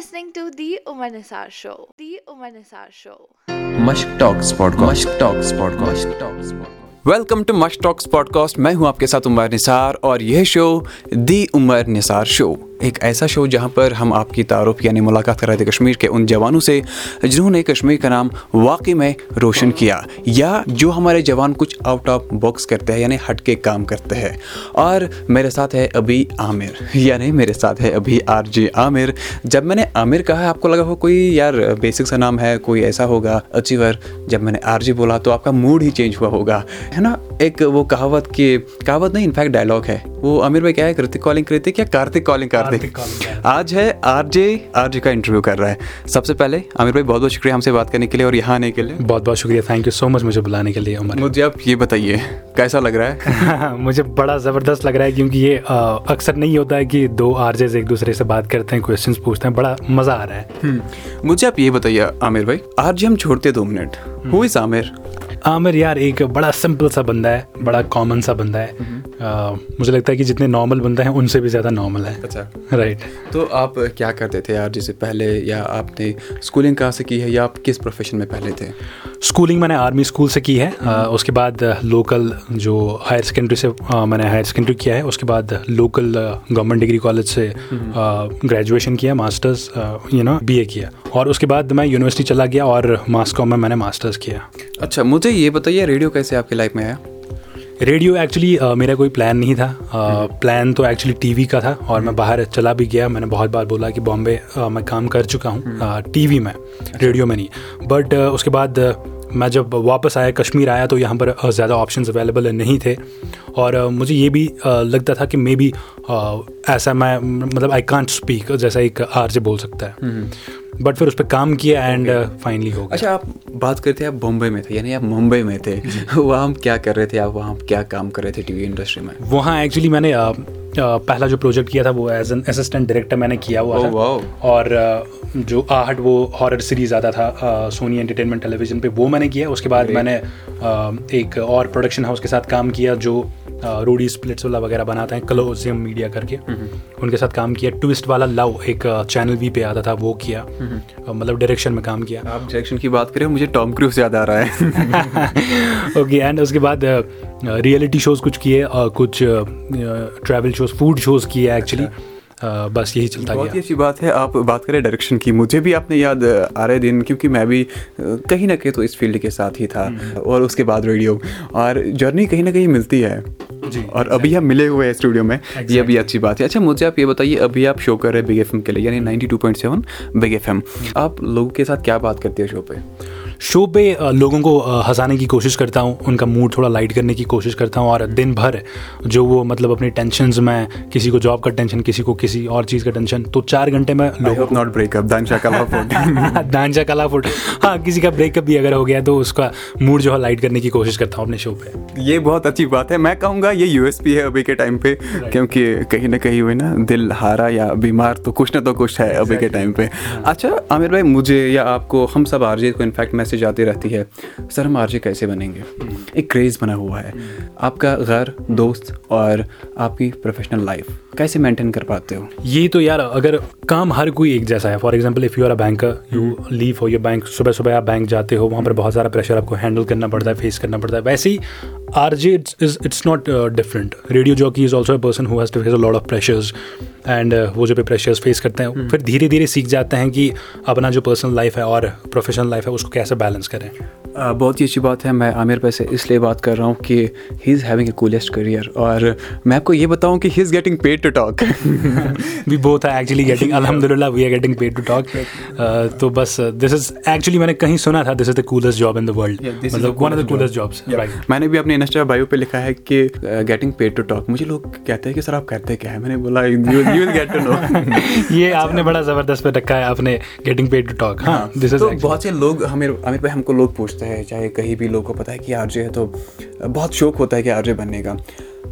Listening to the Umar Nisar show the Umar Nisar show Mushk talks podcast Mushk talks podcast talks welcome to Mushk talks podcast میں ہوں آپ کے ساتھ عمر نثار اور یہ شو دی عمر نثار شو ایک ایسا شو جہاں پر ہم آپ کی تعارف یعنی ملاقات کر رہے تھے کشمیر کے ان جوانوں سے جنہوں نے کشمیر کا نام واقعی میں روشن کیا یا جو ہمارے جوان کچھ آؤٹ آف باکس کرتے ہیں یعنی ہٹ کے کام کرتے ہیں۔ اور میرے ساتھ ہے ابھی عامر۔ یعنی میرے ساتھ ہے ابھی آر جی عامر۔ جب میں نے عامر کہا ہے آپ کو لگا ہو کوئی یار بیسک سا نام ہے، کوئی ایسا ہوگا اچیور جب میں نے آر جی بولا تو آپ کا موڈ ہی چینج ہوا ہوگا، ہے نا؟ ایک وہ کہاوت کی کہاوت نہیں انفیکٹ ڈائلاگ ہے۔ وہ امیر بھائی کیا ہے کرتک کالنگ کرتک یا کارتک کالنگ کارتک آج ہے آر جے آر جے کا انٹرویو کر رہا ہے۔ سب سے پہلے امیر بھائی بہت بہت شکریہ ہم سے بات کرنے کے لیے اور یہاں آنے کے لیے۔ بہت بہت شکریہ تھینک یو سو مچ مجھے بلانے کے لیے عمر۔ مجھے آپ یہ بتائیے کیسا لگ رہا ہے؟ مجھے بڑا زبردست لگ رہا ہے کیونکہ یہ اکثر نہیں ہوتا ہے کہ دو آر جے ایک دوسرے سے بات کرتے ہیں کوشچنس پوچھتے ہیں بڑا مزہ آ رہا ہے۔ مجھے آپ یہ بتائیے عامر بھائی آر جے ہم چھوڑتے دو منٹ۔ ہو از عامر عامر یار ایک بڑا سمپل سا بندہ ہے بڑا کامن سا بندہ ہے۔ مجھے لگتا ہے کہ جتنے نارمل بندہ ہیں ان سے بھی زیادہ نارمل ہے۔ اچھا۔ رائٹ تو آپ کیا کرتے تھے یار جیسے پہلے یا آپ نے اسکولنگ کہاں سے کی ہے یا آپ کس پروفیشن میں پہلے تھے؟ اسکولنگ میں نے آرمی اسکول سے کی ہے. اس کے بعد لوکل جو ہائر سیکنڈری سے میں نے ہائر سیکنڈری کیا ہے. اس کے بعد لوکل گورنمنٹ ڈگری کالج سے گریجویشن کیا masters you know B A کیا. اور اس کے بعد میں یونیورسٹی چلا گیا اور ماسکو میں میں نے ماسٹرز کیا. اچھا مجھے یہ بتائیے ریڈیو کیسے آپ کی لائف میں آیا؟ ریڈیو ایکچولی میرا کوئی پلان نہیں تھا. پلان تو ایکچولی ٹی وی کا تھا اور میں باہر چلا بھی گیا. میں نے بہت بار بولا کہ بامبے میں کام کر چکا ہوں ٹی وی میں اچھا۔ ریڈیو میں نہیں. بٹ اس کے بعد میں جب واپس آیا کشمیر آیا تو یہاں پر زیادہ آپشنز اویلیبل نہیں تھے اور مجھے یہ بھی لگتا تھا کہ مے بی ایسا میں مطلب آئی کانٹ اسپیک جیسا ایک آر جے بول سکتا ہے۔ بٹ پھر اس پہ کام کیا اینڈ فائنلی uh, ہو اچھا آپ بات کرتے ہیں آپ بمبئی میں تھے یعنی آپ ممبئی میں تھے جی. وہاں ہم کیا کر رہے تھے آپ وہاں کیا کام کر رہے تھے ٹی وی انڈسٹری میں؟ وہاں ایکچولی میں نے پہلا جو پروجیکٹ کیا تھا وہ ایز این اسسٹنٹ ڈائریکٹر میں نے کیا ہوا oh, اور جو آہٹ وہ ہارر سیریز آتا تھا سونی انٹرٹینمنٹ ٹیلی ویژن پہ وہ میں نے کیا۔ اس کے بعد میں نے ایک اور پروڈکشن ہاؤس کے ساتھ کام کیا جو روڈی اسپلٹس والا وغیرہ بناتے ہیں کلوزیم میڈیا کر کے۔ ان کے ساتھ کام کیا ٹوسٹ والا لو ایک چینل وی پہ آتا تھا وہ کیا۔ مطلب ڈائریکشن میں کام کیا۔ آپ ڈائریکشن کی بات کریں مجھے ٹام کروز یاد آ رہا ہے۔ اوکے اینڈ اس کے بعد ریئلٹی شوز کچھ کیے کچھ ٹریول شوز فوڈ شوز کیے ایکچولی اچھا۔ بس یہی چلتا بہت ہی اچھی بات ہے آپ بات کریں ڈائریکشن کی۔ مجھے بھی آپ نے یاد آ رہے دن کیونکہ میں بھی کہیں نہ کہیں تو اس فیلڈ کے ساتھ ہی تھا۔ اور اس کے بعد ریڈیو اور جرنی کہیں نہ کہیں ملتی ہے۔ جی. اور ابھی ہم ملے ہوئے ہیں اسٹوڈیو میں یہ بھی اچھی بات ہے۔ اچھا مجھے آپ یہ بتائیے ابھی آپ شو کر رہے بگ ایف ایم کے لیے یعنی ninety two point seven big F M آپ لوگوں کے ساتھ کیا بات کرتے ہیں شو پہ؟ شو پہ لوگوں کو ہنسانے کی کوشش کرتا ہوں ان کا موڈ تھوڑا لائٹ کرنے کی کوشش کرتا ہوں اور دن بھر جو وہ مطلب اپنی ٹینشنز میں کسی کو جاب کا ٹینشن کسی کو کسی اور چیز کا ٹینشن تو چار گھنٹے میں لوگ اپ ناٹ بریک دانشا کلا فوٹ ہاں کسی کا بریک اپ بھی اگر ہو گیا تو اس کا موڈ جو ہے لائٹ کرنے کی کوشش کرتا ہوں اپنے شو پہ. یہ بہت اچھی بات ہے. میں کہوں گا یہ یو ایس پی ہے ابھی کے ٹائم پہ کیونکہ کہیں نہ کہیں ہوئے نا دل ہارا یا بیمار تو کچھ نہ تو کچھ ہے ابھی کے ٹائم پہ. اچھا عامر بھائی مجھے یا آپ کو ہم سب آرجیت کو انفیکٹ میں سے جاتی رہتی ہے۔ سر ہم آر جے کیسے بنیں گے؟ ایک کریز بنا ہوا ہے۔ آپ کا گھر دوست اور آپ کی پروفیشنل لائف کیسے مینٹین کر پاتے ہو؟ یہ تو یار اگر کام ہر کوئی ایک جیسا ہے۔ For example if you are a banker you leave who your bank صبح صبح آپ بینک جاتے ہو وہاں پر بہت سارا پریشر آپ کو ہینڈل کرنا پڑتا ہے فیس کرنا پڑتا ہے۔ ویسے ہی R J it's not different radio jockey is also a person who has to face a lot of pressures and وہ جو بھی پریشرز فیس کرتے ہیں hmm. پھر دھیرے دھیرے سیکھ جاتے ہیں کہ اپنا جو پرسنل لائف ہے اور پروفیشنل لائف ہے اس کو کیسے بیلنس کریں۔ بہت ہی اچھی بات ہے۔ میں عامر پیسے اس لیے بات کر رہا ہوں کہ he is having a کولیسٹ career اور میں آپ کو یہ بتاؤں کہ he is getting paid paid to talk. we both are actually getting, alhamdulillah, we are getting paid to talk. تو بس uh, uh, this is actually میں نے کہیں سنا تھا this is the coolest job in the world. مطلب the coolest میں نے بھی اپنے انسٹا بایو پہ لکھا ہے کہ گیٹنگ پیڈ ٹو ٹاک مجھے لوگ کہتے ہیں کہ سر آپ کرتے کیا ہے میں نے بولا یہ آپ نے بڑا زبردست پہ رکھا ہے آپ نے گیٹنگ پیڈ ٹو ٹاک ہاں دس از بہت سے لوگ ہمیں عامر بھائی ہم کو لوگ پوچھتے ہیں چاہے کہیں بھی لوگ کو پتہ ہے کہ آر جے ہے تو بہت شوق ہوتا ہے کہ آر جے بننے کا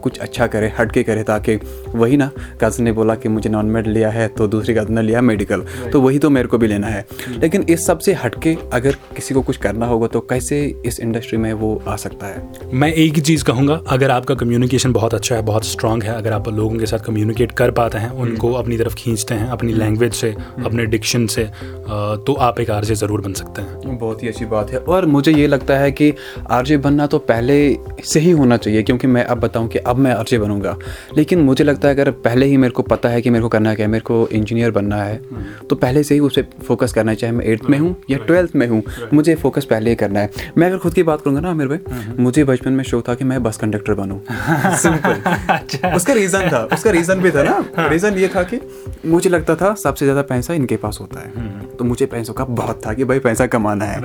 کچھ اچھا کرے ہٹ کے کرے تاکہ وہی نا کزن نے بولا کہ مجھے نان میڈ لیا ہے تو دوسری کزن نے لیا میڈیکل تو وہی تو میرے کو بھی لینا ہے۔ لیکن اس سب سے ہٹ کے اگر کسی کو کچھ کرنا ہوگا تو کیسے اس انڈسٹری میں وہ آ سکتا ہے؟ میں ایک ہی چیز کہوں گا اگر آپ کا کمیونیکیشن بہت اچھا ہے بہت اسٹرانگ ہے اگر آپ لوگوں کے ساتھ کمیونیکیٹ کر پاتے ہیں ان کو اپنی طرف کھینچتے ہیں اپنی لینگویج سے اپنے ڈکشن سے تو آپ ایک جے ضرور بن سکتے ہیں۔ بہت ہی اچھی بات ہے۔ اور مجھے یہ لگتا ہے کہ آر جے بننا تو پہلے سے ہی ہونا چاہیے کیونکہ میں اب بتاؤں کہ اب میں آر جے بنوں گا۔ لیکن مجھے لگتا ہے اگر پہلے ہی میرے کو پتہ ہے کہ میرے کو کرنا کیا ہے میرے کو انجینئر بننا ہے تو پہلے سے ہی اس پہ فوکس کرنا ہے چاہے میں ایٹتھ میں ہوں یا ٹویلتھ میں ہوں۔ مجھے فوکس پہلے ہی کرنا ہے۔ میں اگر خود کی بات کروں گا نا عامر بھائی مجھے بچپن میں شوق تھا کہ میں بس کنڈکٹر بنوں۔ سمپل اس کا ریزن تھا اس کا ریزن بھی تھا نا۔ ریزن یہ تھا کہ مجھے لگتا تھا سب سے زیادہ پیسہ ان کے پاس ہوتا ہے۔ تو مجھے پیسوں کا بہت تھا کہ بھائی پیسہ کمانا ہے۔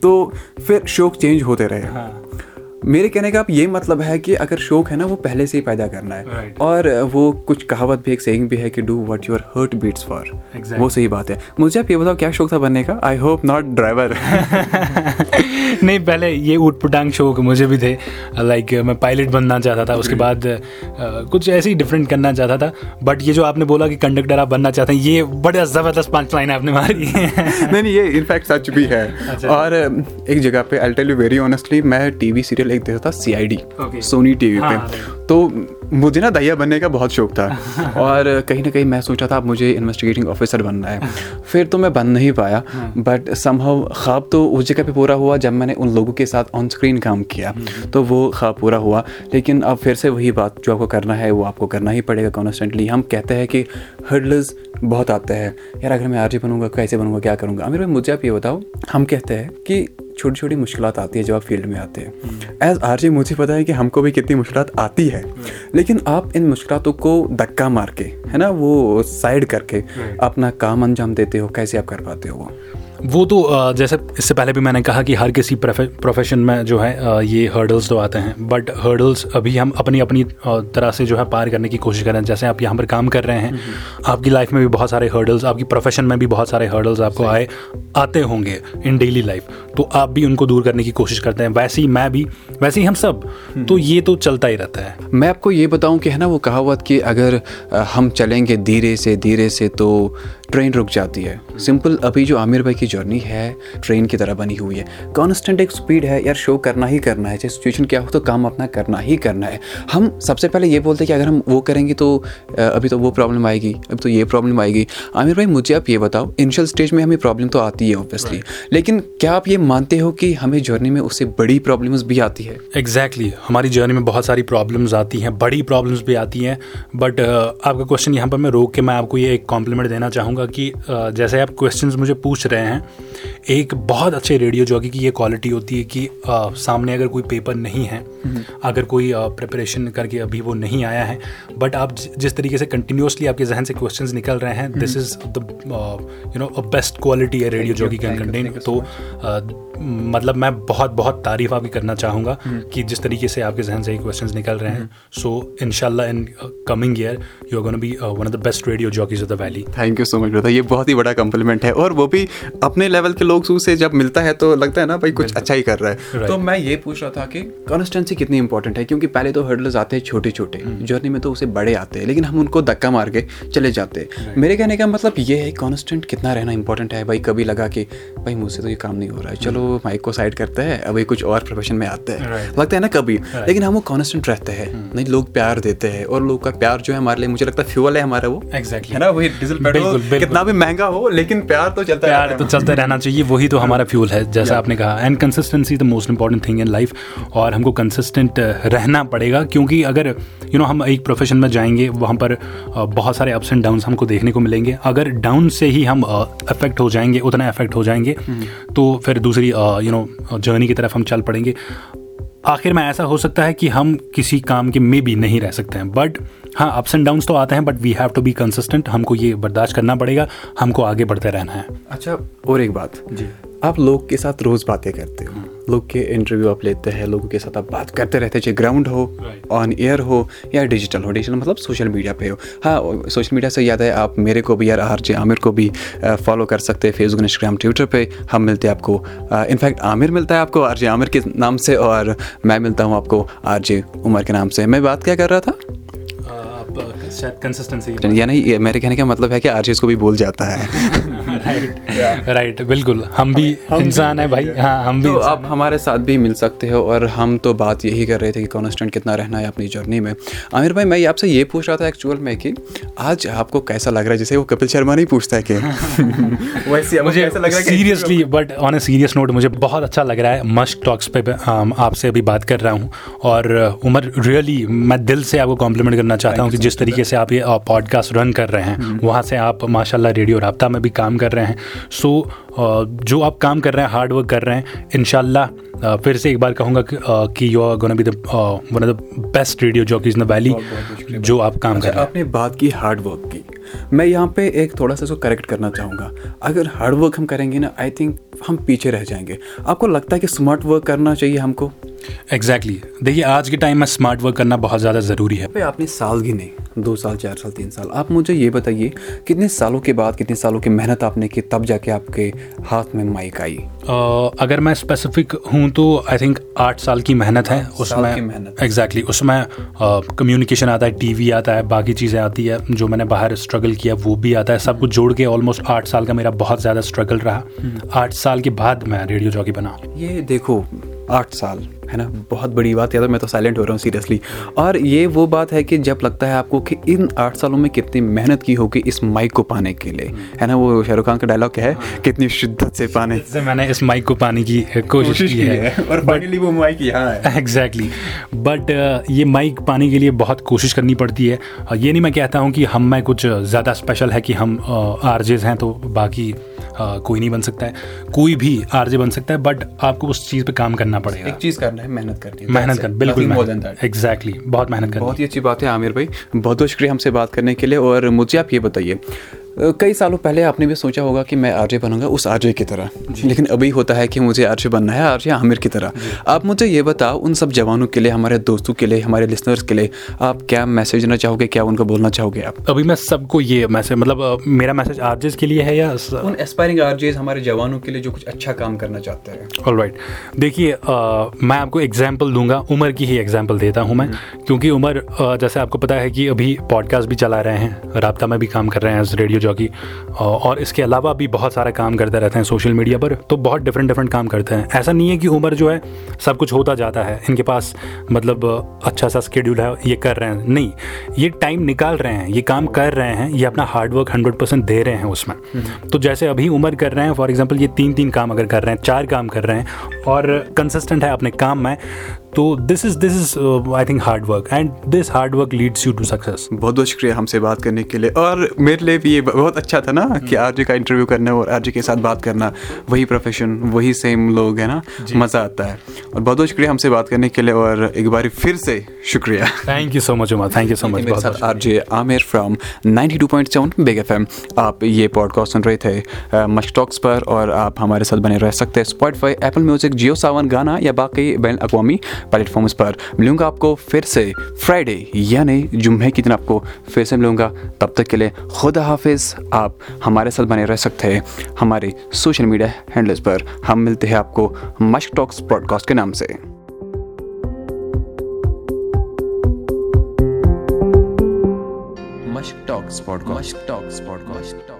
تو پھر شوق چینج ہوتے رہے۔ ہاں۔ میرے کہنے کا اب یہ مطلب ہے کہ اگر شوق ہے نا وہ پہلے سے ہی پیدا کرنا ہے۔ Right. اور وہ کچھ کہاوت بھی ایک سینگ بھی ہے کہ do what your heart beats for. وہ صحیح بات ہے۔ مجھے آپ یہ بتاؤ کیا شوق تھا بننے کا؟ آئی ہوپ ناٹ ڈرائیور نہیں پہلے یہ اوٹ پٹانگ شوق مجھے بھی تھے۔ لائک میں پائلٹ بننا چاہتا تھا اس کے بعد کچھ ایسے ہی ڈفرینٹ کرنا چاہتا تھا۔ بٹ یہ جو آپ نے بولا کہ کنڈکٹر آپ بننا چاہتے ہیں یہ بڑا زبردست پانچ لائن آپ نے ماری۔ نہیں نہیں یہ انفیکٹ سچ بھی ہے۔ اور ایک جگہ پہ I tell you very honestly میں ٹی وی سیریل ایک دیکھتا تھا سی I D. Sony T V پہ تو مجھے نا دیا بننے کا بہت شوق تھا اور کہیں نہ کہیں میں سوچا تھا اب مجھے انویسٹیگیٹنگ آفیسر بننا ہے پھر تو میں بن نہیں پایا بٹ سم ہاؤ خواب تو اس جگہ پہ پورا ہوا جب میں نے ان لوگوں کے ساتھ آن اسکرین کام کیا تو وہ خواب پورا ہوا لیکن اب پھر سے وہی بات جو آپ کو کرنا ہے وہ آپ کو کرنا ہی پڑے گا کانسٹنٹلی ہم کہتے ہیں کہ ہرڈلز بہت آتے ہیں یار اگر میں آر جی بنوں گا کیسے بنوں گا کیا کروں گا امیر بھائی مجھے آپ یہ بتاؤ ہم کہتے ہیں کہ چھوٹی چھوٹی مشکلات آتی ہے جب آپ فیلڈ میں آتے ہیں۔ ایز آر جی مجھے پتا ہے کہ ہم کو بھی کتنی مشکلات آتی ہے۔ لیکن آپ ان مشکلاتوں کو دھکا مار کے ہے نا وہ سائڈ کر کے اپنا کام انجام دیتے ہو کیسے آپ کر پاتے ہو وہ؟ وہ تو جیسے اس سے پہلے بھی میں نے کہا کہ ہر کسی پروفیشن میں جو ہے یہ ہرڈلس تو آتے ہیں بٹ ہرڈلس ابھی ہم اپنی اپنی طرح سے جو ہے پار کرنے کی کوشش کر رہے ہیں جیسے آپ یہاں پر کام کر رہے ہیں آپ کی لائف میں بھی بہت سارے ہرڈلس آپ کی پروفیشن میں بھی بہت سارے ہرڈلس آپ کو آئے آتے ہوں گے ان ڈیلی لائف تو آپ بھی ان کو دور کرنے کی کوشش کرتے ہیں۔ ویسے ہی میں بھی ویسے ہی ہم سب۔ تو یہ تو چلتا ہی رہتا ہے۔ میں آپ کو یہ بتاؤں کہ ہے نا وہ کہاوت کہ اگر ہم چلیں گے دھیرے سے دھیرے سے تو ٹرین رک جاتی ہے سمپل ابھی جو عامر بھائی کی جرنی ہے ٹرین کی طرح بنی ہوئی ہے کانسٹنٹ ایک سپیڈ ہے یار شو کرنا ہی کرنا ہے چاہے سچویشن کیا ہو تو کام اپنا کرنا ہی کرنا ہے ہم سب سے پہلے یہ بولتے ہیں کہ اگر ہم وہ کریں گے تو ابھی تو وہ پرابلم آئے گی ابھی تو یہ پرابلم آئے گی عامر بھائی مجھے آپ یہ بتاؤ انیشل اسٹیج میں ہمیں پرابلم تو آتی ہے اوبیسلی لیکن کیا آپ یہ مانتے ہو کہ ہمیں جرنی میں اس سے بڑی پرابلمس بھی آتی ہے ایگزیکٹلی ہماری جرنی میں بہت ساری پرابلمز آتی ہیں بڑی پرابلمس بھی آتی ہیں بٹ آپ کا کوشچن یہاں پر میں روک کے میں آپ کو یہ ایک کمپلیمنٹ دینا چاہوں گا کہ uh, جیسے آپ کوشچنز مجھے پوچھ رہے ہیں ایک بہت اچھے ریڈیو جاکی کی یہ کوالٹی ہوتی ہے کہ سامنے اگر کوئی پیپر نہیں ہے اگر کوئی پریپریشن کر کے ابھی وہ نہیں آیا ہے بٹ آپ جس طریقے سے کنٹینیوسلی آپ کے ذہن سے کوشچنز نکل رہے ہیں this is the you know best quality ہے ریڈیو جاکی کین کنٹین تو مطلب میں بہت بہت تعریف آپ کی کرنا چاہوں گا کہ جس طریقے سے آپ کے ذہن سے یہ کوشچنز نکل رہے ہیں۔ سو ان شاء اللہ in coming year you gonna be one of the best radio jockeys of the valley thank you so much بتا یہ بہت ہی بڑا کمپلیمنٹ ہے۔ اور وہ بھی اپنے لیول کے لوگ سے جب ملتا ہے تو لگتا ہے نا بھائی کچھ اچھا ہی کر رہا ہے۔ تو میں یہ پوچھ رہا تھا کہ کانسٹنسی کتنی امپورٹنٹ ہے؟ کیونکہ پہلے تو ہرڈلز آتے ہیں چھوٹے چھوٹے۔ جرنی میں تو اسے بڑے آتے ہیں لیکن ہم ان کو دھکا مار کے چلے جاتے ہیں۔ میرے کہنے کا مطلب یہ ہے کانسٹنٹ کتنا رہنا امپورٹنٹ ہے۔ بھائی کبھی لگا کہ بھائی مجھ سے تو یہ کام نہیں ہو رہا ہے۔ چلو مائک کو سائڈ کرتے ہیں ابھی کچھ اور پروفیشن میں آتے ہیں۔ لگتا ہے نا کبھی۔ لیکن ہم وہ کانسٹنٹ رہتے ہیں۔ نہیں لوگ پیار دیتے ہیں اور لوگ کا پیار جو ہے ہمارے لیے مجھے لگتا ہے فیول ہے ہمارا وہ۔ ایگزیکٹلی ہے نا وہی ڈیزل پیٹرول۔ کتنا بھی مہنگا ہو لیکن پیار تو چلتا پیار تو ہے۔ چلتے رہنا چاہیے وہی تو ہمارا فیول ہے جیسا آپ نے کہا۔ And consistency the most important thing in life اور ہم کو کنسسٹنٹ رہنا پڑے گا۔ کیونکہ اگر یو نو ہم ایک پروفیشن میں جائیں گے وہاں پر آ، بہت سارے اپس اینڈ ڈاؤنس ہم کو دیکھنے کو ملیں گے۔ اگر ڈاؤن سے ہی ہم افیکٹ ہو جائیں گے اتنا افیکٹ ہو جائیں گے تو پھر دوسری یو نو جرنی کی طرف ہم چل پڑیں گے۔ آخر میں ایسا ہو سکتا ہے کہ ہم کسی کام کے میں بھی نہیں رہ سکتے ہیں۔ بٹ ہاں اپس اینڈ ڈاؤنس تو آتے ہیں but we have to be consistent ہم کو یہ برداشت کرنا پڑے گا۔ ہم کو آگے بڑھتے رہنا ہے۔ اچھا اور ایک بات۔ جی۔ آپ لوگ کے ساتھ روز باتیں کرتے ہو۔ لوگ کے انٹرویو آپ لیتے ہیں لوگوں کے ساتھ آپ بات کرتے رہتے چاہے گراؤنڈ ہو آن ایئر ہو یا ڈیجیٹل ہو ڈیجیٹل مطلب سوشل میڈیا پہ ہو۔ ہاں سوشل میڈیا سے یاد ہے آپ میرے کو بھی یار آر جے عامر کو بھی فالو کر سکتے ہیں فیس بک انسٹاگرام ٹویٹر پہ۔ ہم ملتے ہیں آپ کو انفیکٹ عامر ملتا ہے آپ کو آر جے عامر کے نام سے اور میں ملتا ہوں آپ کو آر جے عمر کے نام سے۔ میں بات کیا کر رہا تھا؟ آپ شاید کنسسٹنسی یعنی میرے کہنے کا مطلب ہے کہ ہر جی کو بھی بھول جاتا ہے۔ رائٹ بالکل۔ ہم بھی انسان ہیں بھائی۔ ہاں ہم بھی آپ ہمارے ساتھ بھی مل سکتے ہو اور ہم تو بات یہی کر رہے تھے کہ کانسٹنٹ کتنا رہنا ہے اپنی جرنی میں۔ عامر بھائی میں آپ سے یہ پوچھ رہا تھا ایکچوئل میں کہ آج آپ کو کیسا لگ رہا ہے؟ جیسے وہ کپل شرما نہیں پوچھتا ہے کہ۔ مجھے seriously but on a serious note مجھے بہت اچھا لگ رہا ہے۔ مشک ٹاکس پہ آپ سے ابھی بات کر رہا ہوں۔ اور عمر ریئلی میں دل سے آپ کو کمپلیمنٹ کرنا چاہتا ہوں کہ جس طریقے سے آپ یہ پوڈ کاسٹ رن کر رہے ہیں وہاں سے آپ ماشاء اللہ ریڈیو رابطہ میں بھی کام کر رہے ہیں۔ سو جو آپ کام کر رہے ہیں ہارڈ ورک کر رہے ہیں ان شاء اللہ پھر سے ایک بار کہوں گا کہ you are gonna be the one of the best radio جو کہ ویلی جو آپ کام اچھا، کر رہے ہیں۔ آپ نے بات کی ہارڈ ورک کی۔ میں یہاں پہ ایک تھوڑا سا اس کو کریکٹ کرنا چاہوں گا۔ اگر ہارڈ ورک ہم کریں گے نا آئی تھنک ہم پیچھے رہ جائیں گے۔ آپ کو لگتا ہے کہ اسمارٹ ورک کرنا چاہیے ہم کو؟ ایگزیکٹلی دیکھیے آج کے ٹائم میں اسمارٹ ورک کرنا بہت زیادہ ضروری ہے۔ آپ نے سال گنے دو سال چار سال تین سال۔ آپ مجھے یہ بتائیے کتنے سالوں کے بعد کتنے سالوں کی محنت آپ نے کی تب جا کے آپ کے ہاتھ میں مائک آئی؟ اگر میں اسپیسیفک ہوں تو آئی تھنک آٹھ سال کی محنت ہے۔ اس میں ایگزیکٹلی اس میں کمیونیکیشن آتا ہے ٹی وی آتا ہے باقی چیزیں آتی ہے۔ جو میں نے باہر اسٹرگل کیا وہ بھی آتا ہے۔ سب کچھ جوڑ کے آلموسٹ آٹھ سال کا میرا بہت زیادہ اسٹرگل رہا۔ آٹھ سال کے بعد میں ریڈیو جاکی بنا۔ یہ دیکھو آٹھ سال ہے نا؟ بہت بڑی بات ہے تو میں تو سائلنٹ ہو رہا ہوں سیریسلی اور یہ وہ بات ہے کہ جب لگتا ہے آپ کو کہ ان آٹھ سالوں میں کتنی محنت کی ہوگی اس مائک کو پانے کے لیے ہے نا؟ وہ شاہ رخ خان کا ڈائلاگ کیا ہے؟ کتنی شدت سے پانے۔ سے میں نے اس مائک کو پانے کی کوشش کی ہے۔ اور فائنلی وہ مائک یہاں ہے۔ ایگزیکٹلی بٹ uh, یہ مائک پانے کے لیے بہت کوشش کرنی پڑتی ہے۔ یہ نہیں میں کہتا ہوں کہ ہم میں کچھ زیادہ اسپیشل ہے کہ ہم آرجز ہیں تو باقی کوئی نہیں بن سکتا ہے۔ کوئی بھی آر جے بن سکتا ہے بٹ آپ کو اس چیز پہ کام کرنا پڑے گا۔ ایک چیز کرنا ہے محنت کرنی ہے۔ محنت کر بالکل ایگزیکٹلی بہت محنت کرنی بہت ہی اچھی بات ہے عامر بھائی۔ بہت بہت شکریہ ہم سے بات کرنے کے لیے اور مجھے آپ یہ بتائیے کئی سالوں پہلے آپ نے بھی سوچا ہوگا کہ میں آر جے بنوں گا اس آر جے کی طرح۔ جی۔ لیکن ابھی ہوتا ہے کہ مجھے آر جے بننا ہے آر جے عامر کی طرح۔ جی۔ آپ مجھے یہ بتاؤ ان سب جوانوں کے لیے ہمارے دوستوں کے لیے ہمارے لسنرس کے لیے آپ کیا میسج دینا چاہو گے؟ کیا ان کو بولنا چاہو گے آپ؟ ابھی میں سب کو یہ میسج مطلب میرا میسج آر جیز کے لیے ہے یا ان اسپائرنگ آر جیز ہمارے جوانوں کے لیے جو کچھ اچھا کام کرنا چاہتے ہیں۔ آل رائٹ دیکھیے میں آپ کو ایگزامپل دوں گا۔ عمر کی ہی ایگزامپل دیتا ہوں میں۔ کیونکہ عمر جیسے آپ کو پتا ہے کہ ابھی پوڈ کاسٹ بھی چلا رہے ہیں رابطہ میں بھی کام کر رہے ہیں ریڈیو جاکی اور اس کے علاوہ بھی بہت سارا کام کرتے رہتے ہیں سوشل میڈیا پر، تو بہت ڈفرینٹ ڈفرینٹ کام کرتے ہیں۔ ایسا نہیں ہے کہ عمر جو ہے سب کچھ ہوتا جاتا ہے، ان کے پاس مطلب اچھا سا اسکیڈیول ہے، یہ کر رہے ہیں۔ نہیں، یہ ٹائم نکال رہے ہیں، یہ کام کر رہے ہیں، یہ اپنا ہارڈ ورک ہنڈریڈ پرسینٹ دے رہے ہیں اس میں۔ تو جیسے ابھی عمر کر رہے ہیں فار ایگزامپل یہ تین تین کام اگر کر رہے ہیں، چار کام کر رہے ہیں، اور کنسسٹنٹ ہے اپنے کام میں تو this is this is I think hard work and this hard work leads you to success بہت بہت شکریہ ہم سے بات کرنے کے لیے اور میرے لیے بھی یہ بہت اچھا تھا نا کہ آر جی کا انٹرویو کرنا اور آر جی کے ساتھ بات کرنا وہی پروفیشن وہی سیم لوگ ہے نا مزہ آتا ہے۔ اور بہت بہت شکریہ ہم سے بات کرنے کے لیے اور ایک بار پھر سے شکریہ۔ Thank you so much Umar thank you so much R J Aamir from ninety two point seven big F M آپ یہ پوڈ کاسٹ سن رہے تھے مش ٹاکس پر اور آپ ہمارے ساتھ بنے رہ سکتے ہیں۔ Spotify Apple Music Jio Saavn Gaana یا باقی بین الاقوامی پلیٹ فارمز پر ملوں گا آپ کو پھر سے فرائیڈے یعنی جمعے کی دن آپ کو پھر سے ملوں گا۔ تب تک کے لیے خدا حافظ، آپ ہمارے ساتھ بنے رہ سکتے ہیں ہمارے سوشل میڈیا ہینڈلز پر۔ ہم ملتے ہیں آپ کو مشک ٹاکس براڈ کاسٹ کے نام سے۔ Mashq talks podcast. Mashq talks podcast.